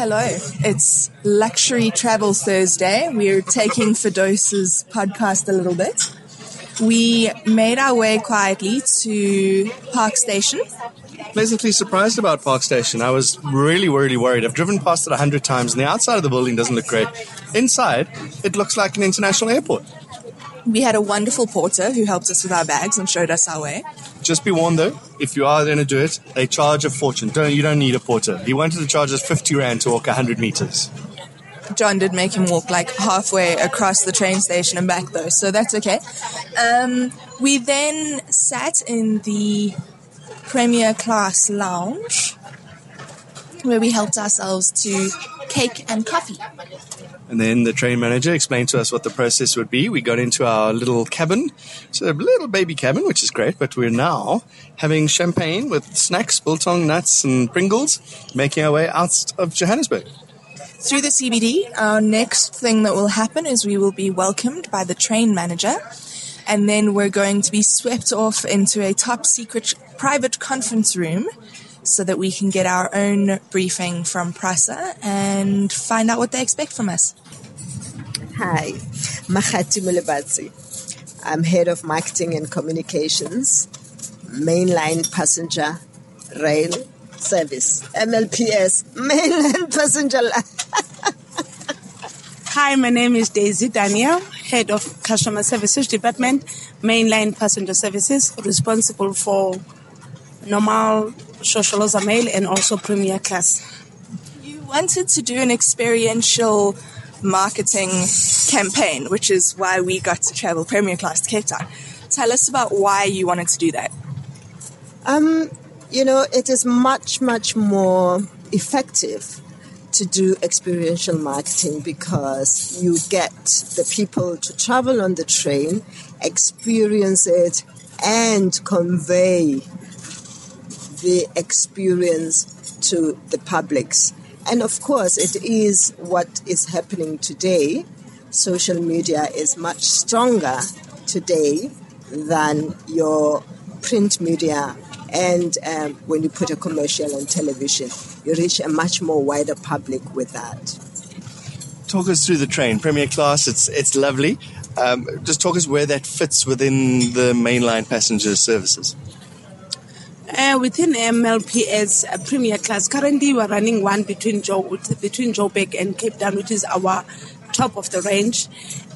Hello, it's Luxury Travel Thursday. We're taking Fedosa's podcast a little bit. We made our way quietly to Park Station. Pleasantly surprised about Park Station. I was really, really worried. I've driven past it a hundred times, and the outside of the building doesn't look great. Inside, it looks like an international airport. We had a wonderful porter who helped us with our bags and showed us our way. Just be warned though, if you are going to do it, they charge a fortune. Don't you don't need a porter. He wanted to charge us 50 rand to walk 100 meters. John did make him walk like halfway across the train station and back though, so that's okay. Um, we then sat in the premier class lounge where we helped ourselves to cake and coffee. And then the train manager explained to us what the process would be. We got into our little cabin. It's a little baby cabin, which is great, but we're now having champagne with snacks, biltong nuts, and Pringles, making our way out of Johannesburg. Through the CBD, our next thing that will happen is we will be welcomed by the train manager, and then we're going to be swept off into a top secret private conference room so that we can get our own briefing from PRASA and find out what they expect from us. Hi, Makati Mulebatsi. I'm head of marketing and communications, mainline passenger rail service, MLPS, mainline passenger. Hi, my name is Daisy Daniel, head of customer services department, mainline passenger services, responsible for normal Shosholoza Meyl and also premier class. You wanted to do an experiential marketing campaign, which is why we got to travel premier class to Cape Town. Tell us about why you wanted to do that. Um, you know, it is much, much more effective to do experiential marketing because you get the people to travel on the train, experience it, and convey the experience to the publics. And of course, it is what is happening today. Social media is much stronger today than your print media. And um, when you put a commercial on television, you reach a much more wider public with that. Talk us through the train, Premier Class. It's it's lovely. Um, just talk us where that fits within the mainline passenger services. Uh, within MLPS uh, Premier Class, currently we're running one between Joe, between Joburg and Cape Town, which is our top of the range,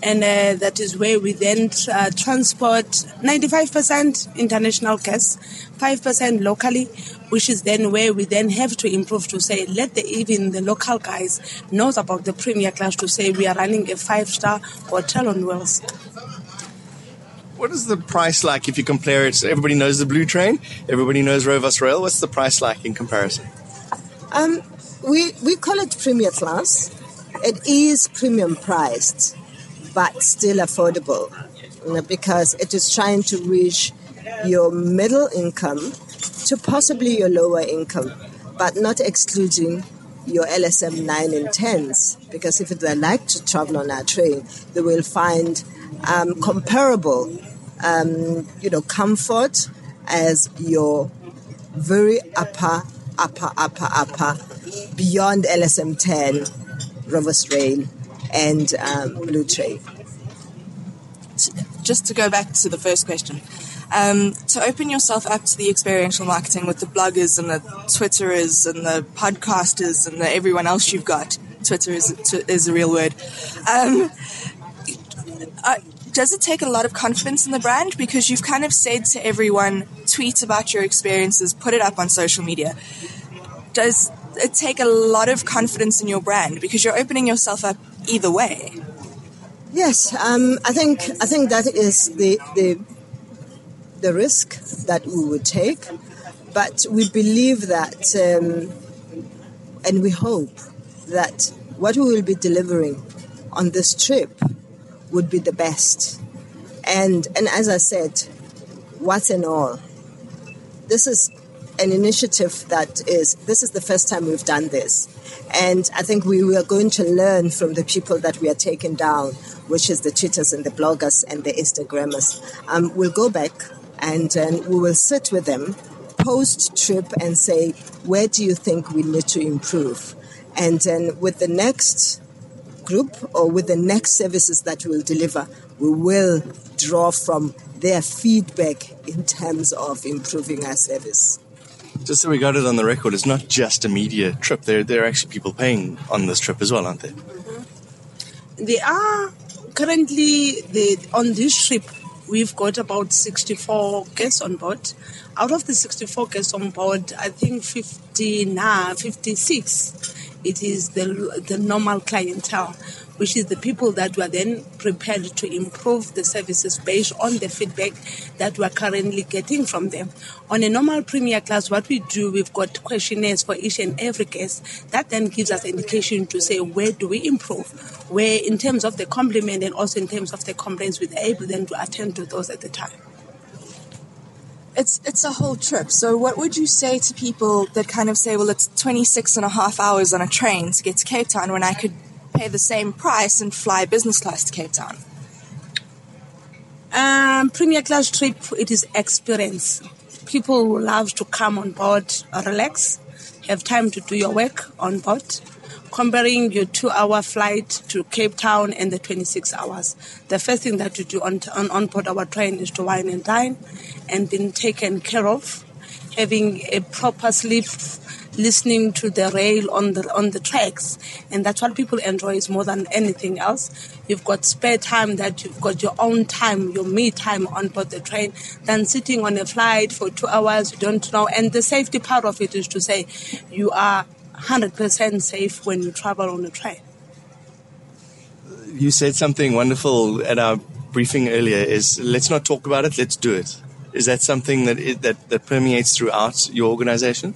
and uh, that is where we then uh, transport 95% international guests, 5% locally, which is then where we then have to improve to say let the even the local guys knows about the Premier Class to say we are running a five-star hotel on wheels. What is the price like if you compare it? Everybody knows the Blue Train. Everybody knows Rovos Rail. What's the price like in comparison? Um, we we call it premier class. It is premium priced, but still affordable because it is trying to reach your middle income to possibly your lower income, but not excluding your LSM 9 and 10s. Because if they like to travel on our train, they will find um, comparable, um, you know, comfort as your very upper, upper, upper, upper, beyond LSM 10, Rovos Rail, and um, Blue Train. Just to go back to the first question. Um, to open yourself up to the experiential marketing with the bloggers and the Twitterers and the podcasters and the everyone else you've got. Twitter is, is a real word. Um, uh, does it take a lot of confidence in the brand? Because you've kind of said to everyone, tweet about your experiences, put it up on social media. Does it take a lot of confidence in your brand? Because you're opening yourself up either way. Yes, um, I think I think that is the, the the risk that we would take, but we believe that, um, and we hope that what we will be delivering on this trip would be the best. And and as I said, what's and all, this is an initiative that is this is the first time we've done this. And I think we are going to learn from the people that we are taking down, which is the Twitters and the bloggers and the Instagrammers. Um, we'll go back and uh, we will sit with them post trip and say, where do you think we need to improve? And then with the next group or with the next services that we'll deliver, we will draw from their feedback in terms of improving our service. Just so we got it on the record, it's not just a media trip. There, there are actually people paying on this trip as well, aren't there? Mm-hmm. They are currently the, on this trip. We've got about 64 guests on board. Out of the 64 guests on board, I think 50 now, 56 it is the, the normal clientele, which is the people that were then prepared to improve the services based on the feedback that we're currently getting from them. On a normal premier class, what we do, we've got questionnaires for each and every guest. That then gives us indication to say where do we improve, where in terms of the compliment and also in terms of the complaints, we're able then to attend to those at the time it's it's a whole trip. So what would you say to people that kind of say, well, it's 26 and a half hours on a train to get to Cape Town when I could pay the same price and fly business class to Cape Town? Um, premier class trip, it is experience. People love to come on board, relax, have time to do your work on board comparing your two hour flight to Cape Town and the 26 hours. The first thing that you do on, on, on board our train is to wine and dine and being taken care of, having a proper sleep, listening to the rail on the on the tracks, and that's what people enjoy is more than anything else. You've got spare time that you've got your own time, your me time on board the train, than sitting on a flight for two hours. You don't know, and the safety part of it is to say you are 100% safe when you travel on a train. You said something wonderful at our briefing earlier is let's not talk about it, let's do it. Is that something that, is, that, that permeates throughout your organization?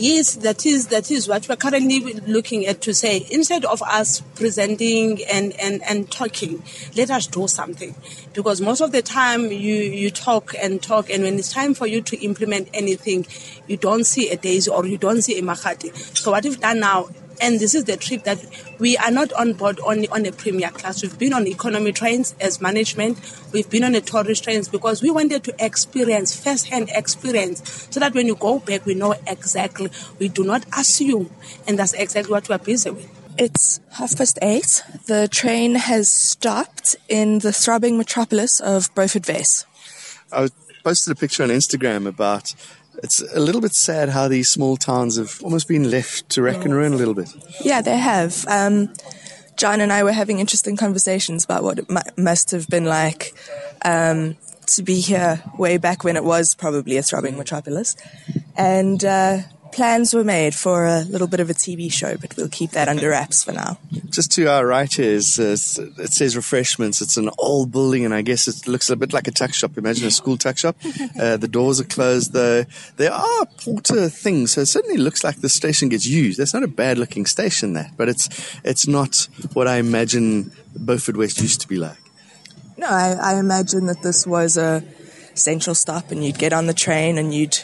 Yes, that is that is what we're currently looking at to say. Instead of us presenting and, and, and talking, let us do something. Because most of the time you, you talk and talk and when it's time for you to implement anything, you don't see a daisy or you don't see a Makati. So what we've done now and this is the trip that we are not on board only on a premier class. We've been on economy trains as management. We've been on the tourist trains because we wanted to experience first-hand experience so that when you go back, we know exactly. We do not assume. And that's exactly what we're busy with. It's half past eight. The train has stopped in the throbbing metropolis of Beaufort Wes. I posted a picture on Instagram about it's a little bit sad how these small towns have almost been left to wreck and ruin a little bit. Yeah, they have. Um, John and I were having interesting conversations about what it must have been like um, to be here way back when it was probably a throbbing metropolis. And uh, plans were made for a little bit of a TV show, but we'll keep that under wraps for now. Just to our right here is, uh, it says refreshments. It's an old building, and I guess it looks a bit like a tuck shop. Imagine a school tuck shop. Uh, the doors are closed, though. There are porter things, so it certainly looks like the station gets used. That's not a bad looking station, that, but it's it's not what I imagine Beaufort West used to be like. No, I, I imagine that this was a central stop, and you'd get on the train and you'd.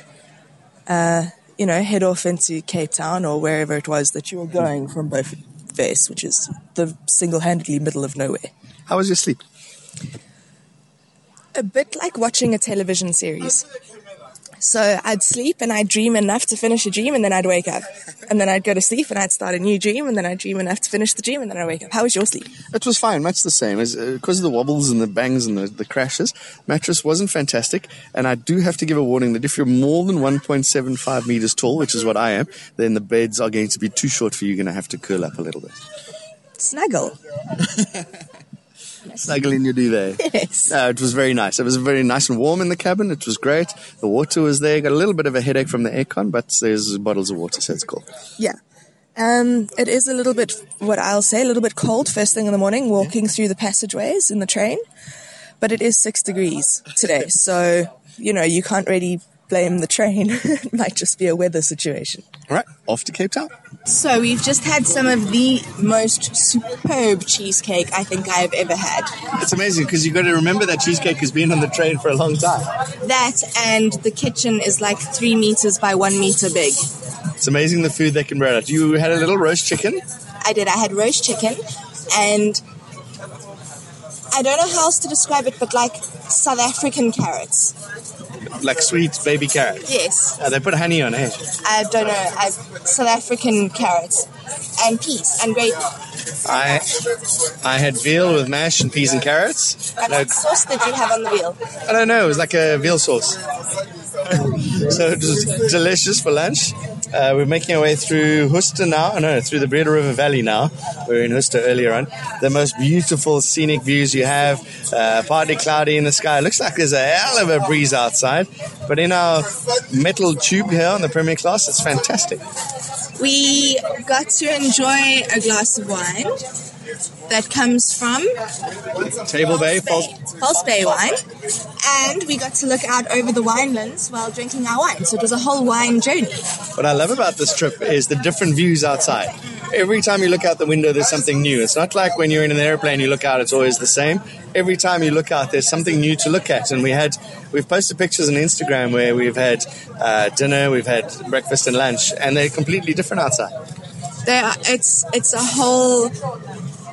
Uh, you know, head off into Cape Town or wherever it was that you were going from both Wes, which is the single-handedly middle of nowhere. How was your sleep? A bit like watching a television series. So I'd sleep and I'd dream enough to finish a dream and then I'd wake up. And then I'd go to sleep and I'd start a new dream and then I'd dream enough to finish the dream and then I'd wake up. How was your sleep? It was fine, much the same. As, uh, because of the wobbles and the bangs and the, the crashes, mattress wasn't fantastic. And I do have to give a warning that if you're more than 1.75 meters tall, which is what I am, then the beds are going to be too short for you. You're going to have to curl up a little bit. Snuggle. snuggle in your duvet. Yes. No, it was very nice. It was very nice and warm in the cabin. It was great. The water was there. Got a little bit of a headache from the aircon, but there's bottles of water, so it's cool. Yeah. Um, it is a little bit, what I'll say, a little bit cold first thing in the morning, walking through the passageways in the train. But it is six degrees today, so, you know, you can't really blame the train. it might just be a weather situation. All right, off to Cape Town. So we've just had some of the most superb cheesecake I think I've ever had. It's amazing because you've got to remember that cheesecake has been on the train for a long time. That and the kitchen is like three meters by one meter big. It's amazing the food they can bring out. You had a little roast chicken. I did. I had roast chicken and I don't know how else to describe it, but like South African carrots. Like sweet baby carrots. Yes. Uh, they put honey on it. I don't know. I've South African carrots and peas and gravy. I I had veal with mash and peas and carrots. And what sauce did you have on the veal? I don't know. It was like a veal sauce. so it was delicious for lunch. Uh, we're making our way through Worcester now. No, through the Breede River Valley now. We were in Worcester earlier on. The most beautiful scenic views you have. Uh, partly cloudy in the sky. It looks like there's a hell of a breeze outside. But in our metal tube here on the Premier Class, it's fantastic. We got to enjoy a glass of wine that comes from Table Bay, false. False Bay wine, and we got to look out over the winelands while drinking our wine. So it was a whole wine journey. What I love about this trip is the different views outside. Every time you look out the window, there's something new. It's not like when you're in an airplane, you look out, it's always the same. Every time you look out, there's something new to look at. And we had, we've posted pictures on Instagram where we've had uh, dinner, we've had breakfast and lunch, and they're completely different outside. There, are, it's it's a whole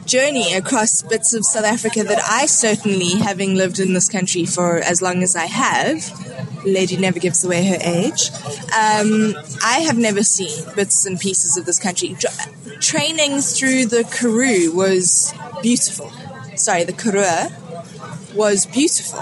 journey across bits of South Africa that I certainly, having lived in this country for as long as I have, lady never gives away her age. Um, I have never seen bits and pieces of this country. Tra- training through the Karoo was beautiful. Sorry, the Karoo was beautiful.